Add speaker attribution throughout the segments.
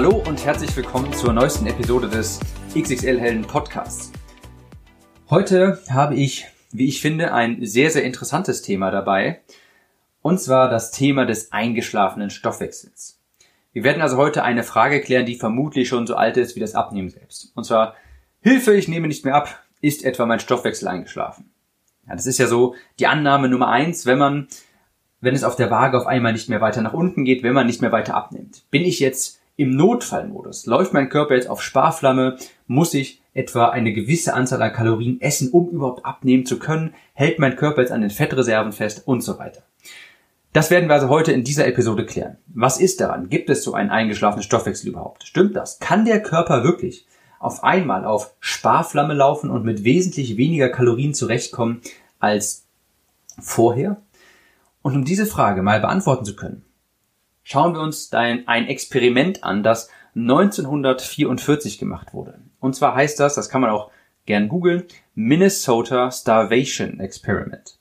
Speaker 1: Hallo und herzlich willkommen zur neuesten Episode des XXL Helden Podcasts. Heute habe ich, wie ich finde, ein sehr, sehr interessantes Thema dabei. Und zwar das Thema des eingeschlafenen Stoffwechsels. Wir werden also heute eine Frage klären, die vermutlich schon so alt ist wie das Abnehmen selbst. Und zwar, Hilfe, ich nehme nicht mehr ab, ist etwa mein Stoffwechsel eingeschlafen? Ja, das ist ja so die Annahme Nummer eins, wenn man, wenn es auf der Waage auf einmal nicht mehr weiter nach unten geht, wenn man nicht mehr weiter abnimmt. Bin ich jetzt im Notfallmodus läuft mein Körper jetzt auf Sparflamme, muss ich etwa eine gewisse Anzahl an Kalorien essen, um überhaupt abnehmen zu können, hält mein Körper jetzt an den Fettreserven fest und so weiter. Das werden wir also heute in dieser Episode klären. Was ist daran? Gibt es so einen eingeschlafenen Stoffwechsel überhaupt? Stimmt das? Kann der Körper wirklich auf einmal auf Sparflamme laufen und mit wesentlich weniger Kalorien zurechtkommen als vorher? Und um diese Frage mal beantworten zu können, schauen wir uns ein, Experiment an, das 1944 gemacht wurde. Und zwar heißt das, das kann man auch gern googeln, Minnesota Starvation Experiment.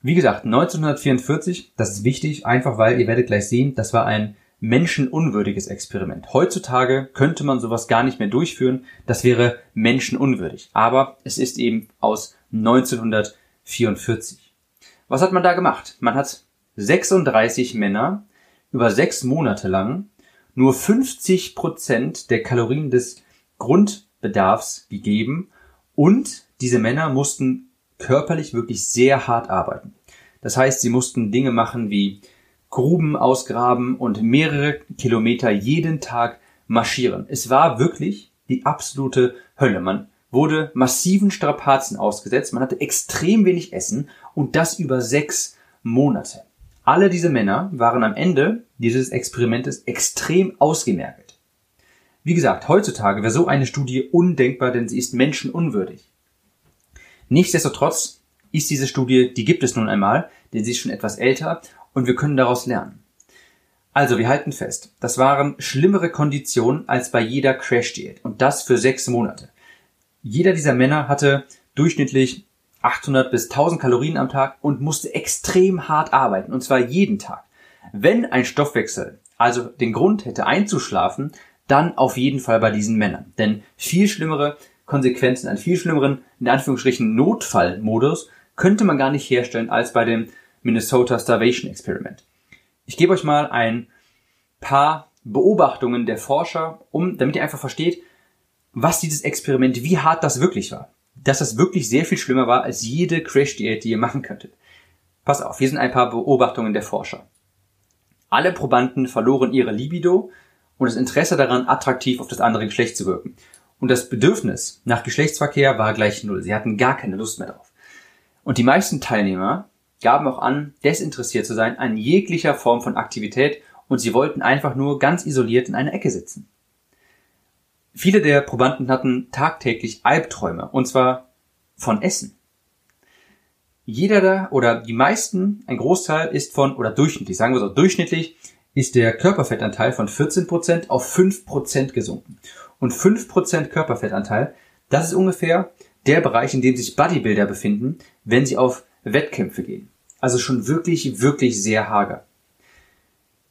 Speaker 1: Wie gesagt, 1944, das ist wichtig, einfach weil ihr werdet gleich sehen, das war ein menschenunwürdiges Experiment. Heutzutage könnte man sowas gar nicht mehr durchführen, das wäre menschenunwürdig. Aber es ist eben aus 1944. Was hat man da gemacht? Man hat 36 Männer über sechs Monate lang nur 50 Prozent der Kalorien des Grundbedarfs gegeben und diese Männer mussten körperlich wirklich sehr hart arbeiten. Das heißt, sie mussten Dinge machen wie Gruben ausgraben und mehrere Kilometer jeden Tag marschieren. Es war wirklich die absolute Hölle. Man wurde massiven Strapazen ausgesetzt, man hatte extrem wenig Essen und das über sechs Monate. Alle diese Männer waren am Ende dieses Experimentes extrem ausgemergelt. Wie gesagt, heutzutage wäre so eine Studie undenkbar, denn sie ist menschenunwürdig. Nichtsdestotrotz ist diese Studie, die gibt es nun einmal, denn sie ist schon etwas älter und wir können daraus lernen. Also, wir halten fest, das waren schlimmere Konditionen als bei jeder Crash-Diät und das für sechs Monate. Jeder dieser Männer hatte durchschnittlich 800 bis 1000 Kalorien am Tag und musste extrem hart arbeiten, und zwar jeden Tag. Wenn ein Stoffwechsel also den Grund hätte einzuschlafen, dann auf jeden Fall bei diesen Männern. Denn viel schlimmere Konsequenzen, einen viel schlimmeren, in Anführungsstrichen, Notfallmodus könnte man gar nicht herstellen als bei dem Minnesota Starvation Experiment. Ich gebe euch mal ein paar Beobachtungen der Forscher, um, damit ihr einfach versteht, was dieses Experiment, wie hart das wirklich war dass das wirklich sehr viel schlimmer war als jede Crash-Diät, die ihr machen könntet. Pass auf, hier sind ein paar Beobachtungen der Forscher. Alle Probanden verloren ihre Libido und das Interesse daran, attraktiv auf das andere Geschlecht zu wirken. Und das Bedürfnis nach Geschlechtsverkehr war gleich null. Sie hatten gar keine Lust mehr drauf. Und die meisten Teilnehmer gaben auch an, desinteressiert zu sein an jeglicher Form von Aktivität und sie wollten einfach nur ganz isoliert in einer Ecke sitzen. Viele der Probanden hatten tagtäglich Albträume, und zwar von Essen. Jeder da oder die meisten, ein Großteil ist von, oder durchschnittlich, sagen wir so, durchschnittlich ist der Körperfettanteil von 14% auf 5% gesunken. Und 5% Körperfettanteil, das ist ungefähr der Bereich, in dem sich Bodybuilder befinden, wenn sie auf Wettkämpfe gehen. Also schon wirklich, wirklich sehr hager.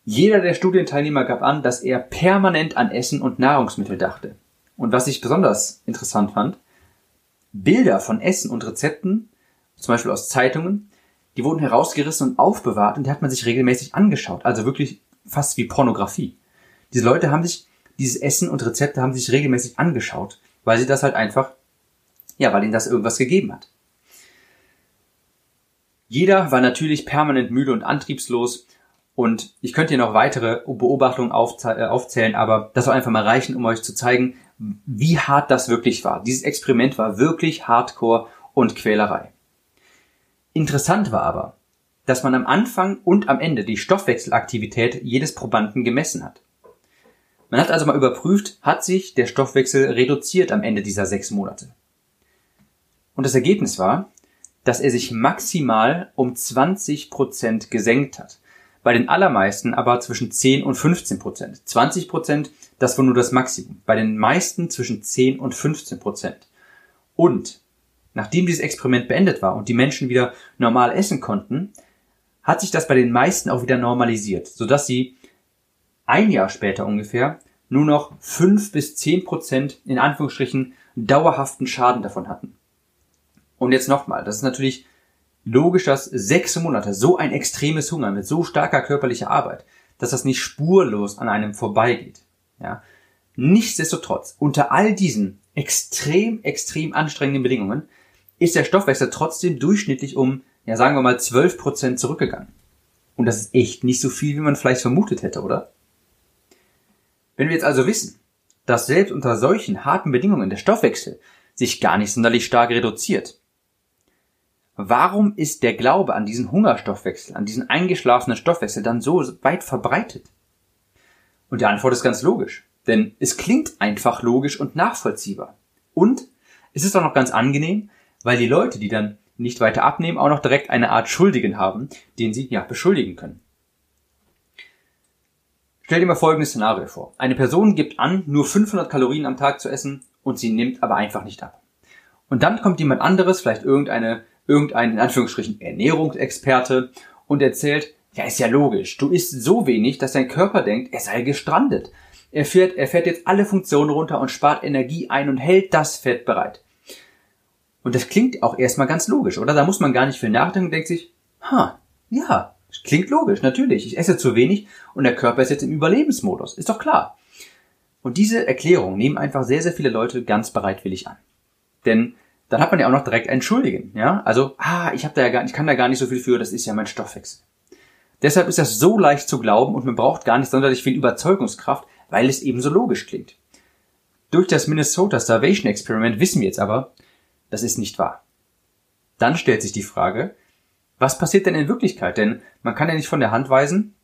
Speaker 1: Jeder der Studienteilnehmer gab an, dass er permanent an Essen und Nahrungsmittel dachte. Und was ich besonders interessant fand, Bilder von Essen und Rezepten, zum Beispiel aus Zeitungen, die wurden herausgerissen und aufbewahrt und die hat man sich regelmäßig angeschaut. Also wirklich fast wie Pornografie. Diese Leute haben sich, dieses Essen und Rezepte haben sich regelmäßig angeschaut, weil sie das halt einfach, ja, weil ihnen das irgendwas gegeben hat. Jeder war natürlich permanent müde und antriebslos und ich könnte hier noch weitere Beobachtungen äh, aufzählen, aber das soll einfach mal reichen, um euch zu zeigen, wie hart das wirklich war. Dieses Experiment war wirklich Hardcore und Quälerei. Interessant war aber, dass man am Anfang und am Ende die Stoffwechselaktivität jedes Probanden gemessen hat. Man hat also mal überprüft, hat sich der Stoffwechsel reduziert am Ende dieser sechs Monate. Und das Ergebnis war, dass er sich maximal um 20 Prozent gesenkt hat. Bei den allermeisten aber zwischen 10 und 15 Prozent. 20 Prozent, das war nur das Maximum. Bei den meisten zwischen 10 und 15 Prozent. Und nachdem dieses Experiment beendet war und die Menschen wieder normal essen konnten, hat sich das bei den meisten auch wieder normalisiert, sodass sie ein Jahr später ungefähr nur noch 5 bis 10 Prozent in Anführungsstrichen dauerhaften Schaden davon hatten. Und jetzt nochmal, das ist natürlich logisch, dass sechs Monate so ein extremes Hunger mit so starker körperlicher Arbeit, dass das nicht spurlos an einem vorbeigeht. Ja. Nichtsdestotrotz, unter all diesen extrem, extrem anstrengenden Bedingungen ist der Stoffwechsel trotzdem durchschnittlich um, ja sagen wir mal, 12 Prozent zurückgegangen. Und das ist echt nicht so viel, wie man vielleicht vermutet hätte, oder? Wenn wir jetzt also wissen, dass selbst unter solchen harten Bedingungen der Stoffwechsel sich gar nicht sonderlich stark reduziert, Warum ist der Glaube an diesen Hungerstoffwechsel, an diesen eingeschlafenen Stoffwechsel dann so weit verbreitet? Und die Antwort ist ganz logisch. Denn es klingt einfach logisch und nachvollziehbar. Und es ist auch noch ganz angenehm, weil die Leute, die dann nicht weiter abnehmen, auch noch direkt eine Art Schuldigen haben, den sie ja beschuldigen können. Stell dir mal folgendes Szenario vor. Eine Person gibt an, nur 500 Kalorien am Tag zu essen und sie nimmt aber einfach nicht ab. Und dann kommt jemand anderes, vielleicht irgendeine irgendein, in Anführungsstrichen, Ernährungsexperte und erzählt, ja, ist ja logisch, du isst so wenig, dass dein Körper denkt, er sei gestrandet. Er fährt, er fährt jetzt alle Funktionen runter und spart Energie ein und hält das Fett bereit. Und das klingt auch erstmal ganz logisch, oder? Da muss man gar nicht viel nachdenken und denkt sich, ha, ja, klingt logisch, natürlich. Ich esse zu wenig und der Körper ist jetzt im Überlebensmodus. Ist doch klar. Und diese Erklärung nehmen einfach sehr, sehr viele Leute ganz bereitwillig an. Denn dann hat man ja auch noch direkt einen Schuldigen, ja? Also, ah, ich habe da ja gar, ich kann da gar nicht so viel für, das ist ja mein Stoffwechsel. Deshalb ist das so leicht zu glauben und man braucht gar nicht sonderlich viel Überzeugungskraft, weil es eben so logisch klingt. Durch das Minnesota Starvation Experiment wissen wir jetzt aber, das ist nicht wahr. Dann stellt sich die Frage, was passiert denn in Wirklichkeit? Denn man kann ja nicht von der Hand weisen,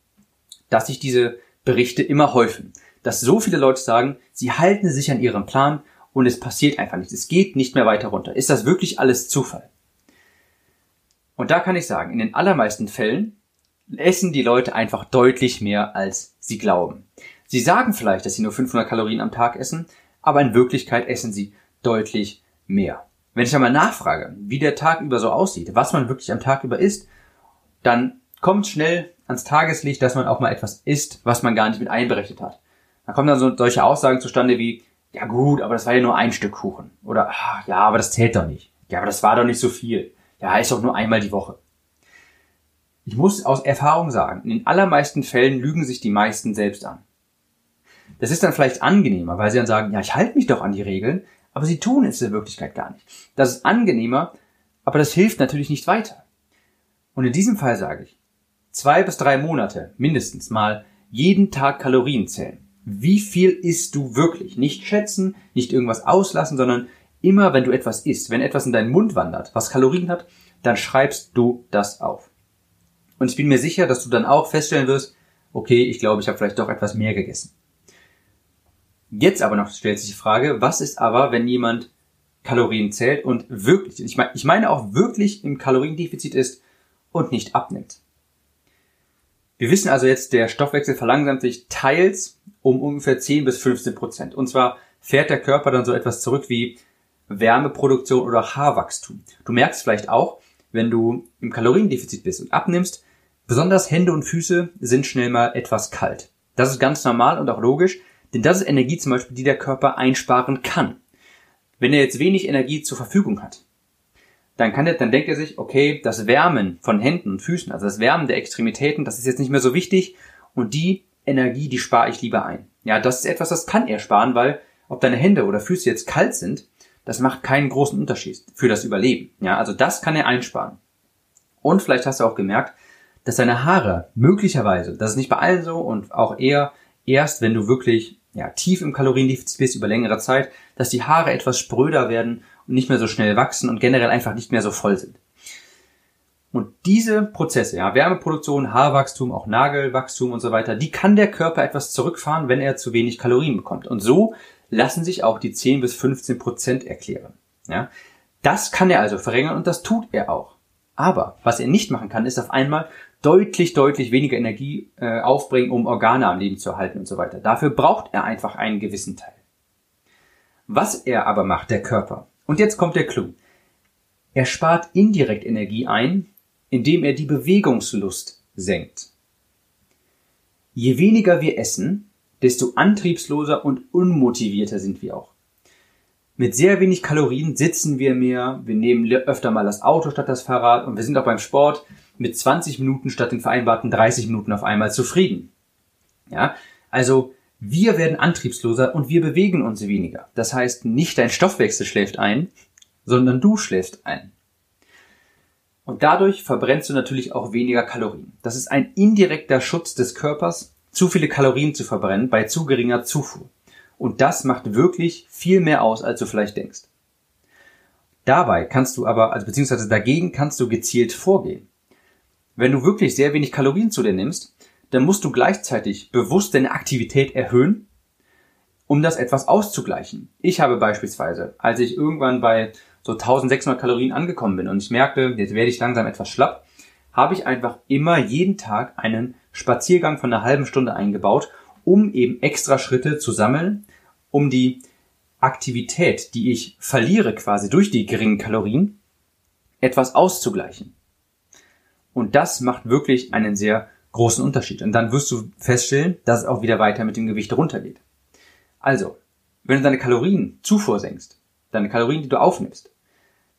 Speaker 1: dass sich diese Berichte immer häufen. Dass so viele Leute sagen, sie halten sich an ihrem Plan und es passiert einfach nichts. Es geht nicht mehr weiter runter. Ist das wirklich alles Zufall? Und da kann ich sagen, in den allermeisten Fällen essen die Leute einfach deutlich mehr, als sie glauben. Sie sagen vielleicht, dass sie nur 500 Kalorien am Tag essen, aber in Wirklichkeit essen sie deutlich mehr. Wenn ich einmal nachfrage, wie der Tag über so aussieht, was man wirklich am Tag über isst, dann kommt schnell ans Tageslicht, dass man auch mal etwas isst, was man gar nicht mit einberechnet hat. Da kommen dann so solche Aussagen zustande wie, ja gut, aber das war ja nur ein Stück Kuchen. Oder, ach, ja, aber das zählt doch nicht. Ja, aber das war doch nicht so viel. Ja, ist doch nur einmal die Woche. Ich muss aus Erfahrung sagen, in den allermeisten Fällen lügen sich die meisten selbst an. Das ist dann vielleicht angenehmer, weil sie dann sagen, ja, ich halte mich doch an die Regeln, aber sie tun es in Wirklichkeit gar nicht. Das ist angenehmer, aber das hilft natürlich nicht weiter. Und in diesem Fall sage ich, zwei bis drei Monate mindestens mal jeden Tag Kalorien zählen. Wie viel isst du wirklich? Nicht schätzen, nicht irgendwas auslassen, sondern immer, wenn du etwas isst, wenn etwas in deinen Mund wandert, was Kalorien hat, dann schreibst du das auf. Und ich bin mir sicher, dass du dann auch feststellen wirst, okay, ich glaube, ich habe vielleicht doch etwas mehr gegessen. Jetzt aber noch stellt sich die Frage, was ist aber, wenn jemand Kalorien zählt und wirklich, ich meine, auch wirklich im Kaloriendefizit ist und nicht abnimmt. Wir wissen also jetzt, der Stoffwechsel verlangsamt sich teils um ungefähr 10 bis 15 Prozent. Und zwar fährt der Körper dann so etwas zurück wie Wärmeproduktion oder Haarwachstum. Du merkst vielleicht auch, wenn du im Kaloriendefizit bist und abnimmst, besonders Hände und Füße sind schnell mal etwas kalt. Das ist ganz normal und auch logisch, denn das ist Energie zum Beispiel, die der Körper einsparen kann. Wenn er jetzt wenig Energie zur Verfügung hat, dann kann er, dann denkt er sich, okay, das Wärmen von Händen und Füßen, also das Wärmen der Extremitäten, das ist jetzt nicht mehr so wichtig und die Energie, die spare ich lieber ein. Ja, das ist etwas, das kann er sparen, weil ob deine Hände oder Füße jetzt kalt sind, das macht keinen großen Unterschied für das Überleben. Ja, also das kann er einsparen. Und vielleicht hast du auch gemerkt, dass deine Haare möglicherweise, das ist nicht bei allen so und auch eher erst, wenn du wirklich ja, tief im Kaloriendefizit bist über längere Zeit, dass die Haare etwas spröder werden und nicht mehr so schnell wachsen und generell einfach nicht mehr so voll sind. Und diese Prozesse, ja, Wärmeproduktion, Haarwachstum, auch Nagelwachstum und so weiter, die kann der Körper etwas zurückfahren, wenn er zu wenig Kalorien bekommt. Und so lassen sich auch die 10 bis 15 Prozent erklären. Ja, das kann er also verringern und das tut er auch. Aber was er nicht machen kann, ist auf einmal deutlich, deutlich weniger Energie äh, aufbringen, um Organe am Leben zu erhalten und so weiter. Dafür braucht er einfach einen gewissen Teil. Was er aber macht, der Körper, und jetzt kommt der Clou. Er spart indirekt Energie ein, indem er die Bewegungslust senkt. Je weniger wir essen, desto antriebsloser und unmotivierter sind wir auch. Mit sehr wenig Kalorien sitzen wir mehr, wir nehmen öfter mal das Auto statt das Fahrrad und wir sind auch beim Sport mit 20 Minuten statt den vereinbarten 30 Minuten auf einmal zufrieden. Ja, also wir werden antriebsloser und wir bewegen uns weniger. Das heißt, nicht dein Stoffwechsel schläft ein, sondern du schläfst ein. Und dadurch verbrennst du natürlich auch weniger Kalorien. Das ist ein indirekter Schutz des Körpers, zu viele Kalorien zu verbrennen bei zu geringer Zufuhr. Und das macht wirklich viel mehr aus, als du vielleicht denkst. Dabei kannst du aber, also beziehungsweise dagegen kannst du gezielt vorgehen. Wenn du wirklich sehr wenig Kalorien zu dir nimmst, dann musst du gleichzeitig bewusst deine Aktivität erhöhen, um das etwas auszugleichen. Ich habe beispielsweise, als ich irgendwann bei so 1600 Kalorien angekommen bin und ich merkte, jetzt werde ich langsam etwas schlapp, habe ich einfach immer jeden Tag einen Spaziergang von einer halben Stunde eingebaut, um eben extra Schritte zu sammeln, um die Aktivität, die ich verliere quasi durch die geringen Kalorien, etwas auszugleichen. Und das macht wirklich einen sehr großen Unterschied. Und dann wirst du feststellen, dass es auch wieder weiter mit dem Gewicht runtergeht. Also, wenn du deine Kalorienzufuhr senkst, deine Kalorien, die du aufnimmst,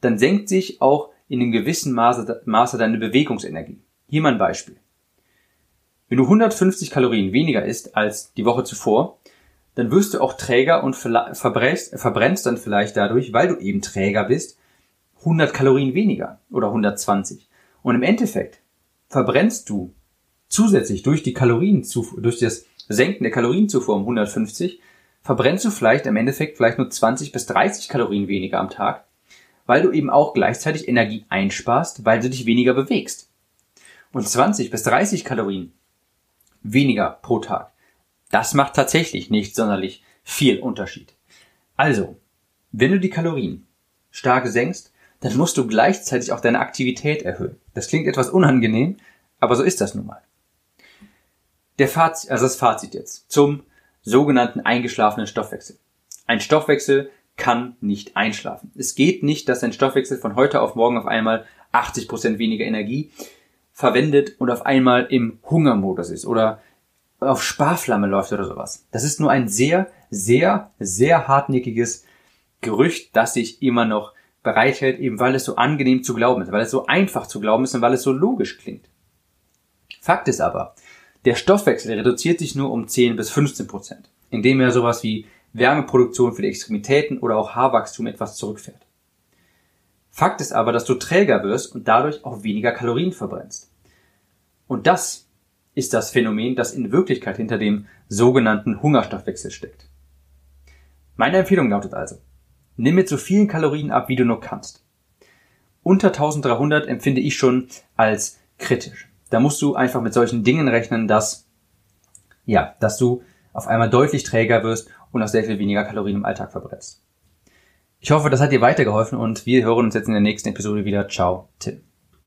Speaker 1: dann senkt sich auch in einem gewissen Maße, Maße deine Bewegungsenergie. Hier mal ein Beispiel. Wenn du 150 Kalorien weniger isst als die Woche zuvor, dann wirst du auch träger und verbrennst, dann vielleicht dadurch, weil du eben träger bist, 100 Kalorien weniger oder 120. Und im Endeffekt verbrennst du zusätzlich durch die Kalorienzufuhr, durch das Senken der Kalorienzufuhr um 150, verbrennst du vielleicht im Endeffekt vielleicht nur 20 bis 30 Kalorien weniger am Tag, weil du eben auch gleichzeitig Energie einsparst, weil du dich weniger bewegst. Und 20 bis 30 Kalorien weniger pro Tag. Das macht tatsächlich nicht sonderlich viel Unterschied. Also, wenn du die Kalorien stark senkst, dann musst du gleichzeitig auch deine Aktivität erhöhen. Das klingt etwas unangenehm, aber so ist das nun mal. Der Fazit, also das Fazit jetzt zum sogenannten eingeschlafenen Stoffwechsel. Ein Stoffwechsel kann nicht einschlafen. Es geht nicht, dass ein Stoffwechsel von heute auf morgen auf einmal 80 Prozent weniger Energie verwendet und auf einmal im Hungermodus ist oder auf Sparflamme läuft oder sowas. Das ist nur ein sehr, sehr, sehr hartnäckiges Gerücht, das sich immer noch bereithält, eben weil es so angenehm zu glauben ist, weil es so einfach zu glauben ist und weil es so logisch klingt. Fakt ist aber, der Stoffwechsel reduziert sich nur um 10 bis 15 Prozent, indem er sowas wie Wärmeproduktion für die Extremitäten oder auch Haarwachstum etwas zurückfährt. Fakt ist aber, dass du träger wirst und dadurch auch weniger Kalorien verbrennst. Und das ist das Phänomen, das in Wirklichkeit hinter dem sogenannten Hungerstoffwechsel steckt. Meine Empfehlung lautet also, nimm mit so vielen Kalorien ab, wie du nur kannst. Unter 1300 empfinde ich schon als kritisch. Da musst du einfach mit solchen Dingen rechnen, dass, ja, dass du auf einmal deutlich träger wirst und auch sehr viel weniger Kalorien im Alltag verbrennst. Ich hoffe, das hat dir weitergeholfen und wir hören uns jetzt in der nächsten Episode wieder. Ciao, Tim.